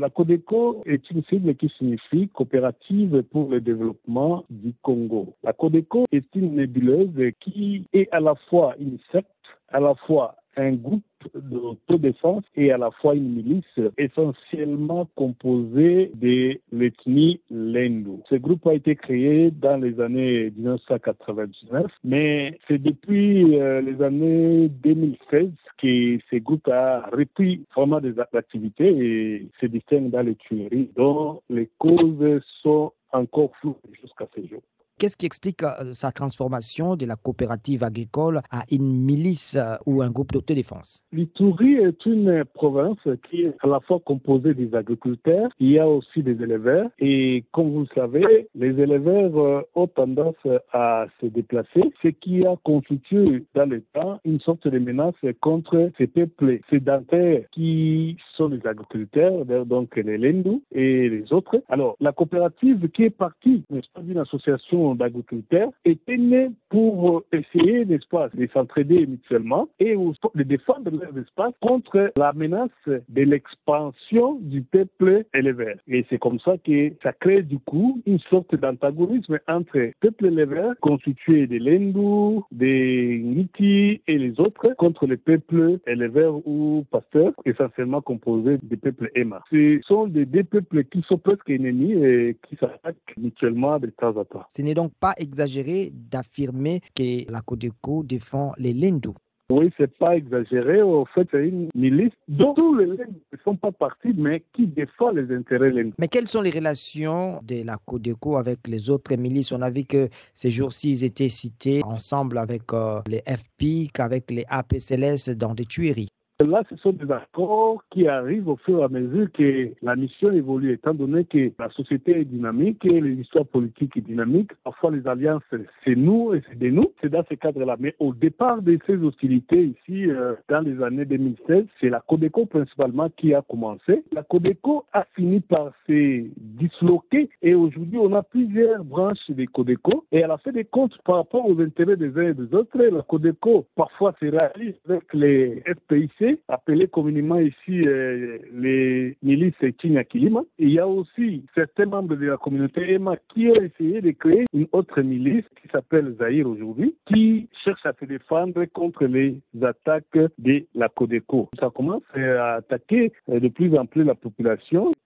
La Codeco est une cible qui signifie coopérative pour le développement du Congo. La Codeco est une nébuleuse qui est à la fois une secte, à la fois un groupe d'autodéfense et à la fois une milice essentiellement composée de l'ethnie Lendu. Ce groupe a été créé dans les années 1999, mais c'est depuis euh, les années 2016 que ce groupe a repris vraiment des activités et se distingue dans les tueries dont les causes sont encore floues jusqu'à ce jour. Qu'est-ce qui explique euh, sa transformation de la coopérative agricole à une milice euh, ou un groupe d'autodéfense L'Itourie est une province qui est à la fois composée des agriculteurs, il y a aussi des éleveurs et comme vous le savez, les éleveurs euh, ont tendance à se déplacer, ce qui a constitué dans le temps une sorte de menace contre ces peuples sédentaires qui sont les agriculteurs, donc les Lendou et les autres. Alors, la coopérative qui est partie, n'est-ce pas, d'une association d'agriculteurs étaient nés pour essayer, n'est-ce de s'entraider mutuellement et de défendre leurs espaces contre la menace de l'expansion du peuple éleveur. Et c'est comme ça que ça crée du coup une sorte d'antagonisme entre peuple éleveur constitué de l'Hindou, des Ngiti et les autres contre les peuples éleveurs ou pasteurs essentiellement composés des peuples Emma. Ce sont des deux peuples qui sont presque ennemis et qui s'attaquent mutuellement de temps en temps donc pas exagéré d'affirmer que la Codeco défend les Lindou. Oui, c'est pas exagéré. En fait, c'est une milice dont tous les Lindou ne sont pas partis, mais qui défend les intérêts Lindou. Mais quelles sont les relations de la Codeco avec les autres milices? On a vu que ces jours-ci, ils étaient cités ensemble avec euh, les FPIC, avec les APCLS dans des tueries. Là, ce sont des accords qui arrivent au fur et à mesure que la mission évolue, étant donné que la société est dynamique et l'histoire politique est dynamique. Parfois, les alliances, c'est nous et c'est de nous. C'est dans ce cadre-là. Mais au départ de ces hostilités ici, euh, dans les années 2016, c'est la Codeco principalement qui a commencé. La Codeco a fini par se disloquer et aujourd'hui, on a plusieurs branches des Codeco et elle a fait des comptes par rapport aux intérêts des uns et des autres. La Codeco, parfois, se réalise avec les FPIC appelés communément ici euh, les milices Kilima. Il y a aussi certains membres de la communauté EMA qui ont essayé de créer une autre milice qui s'appelle Zahir aujourd'hui, qui cherche à se défendre contre les attaques de la Codeco. Ça commence à attaquer euh, de plus en plus la population.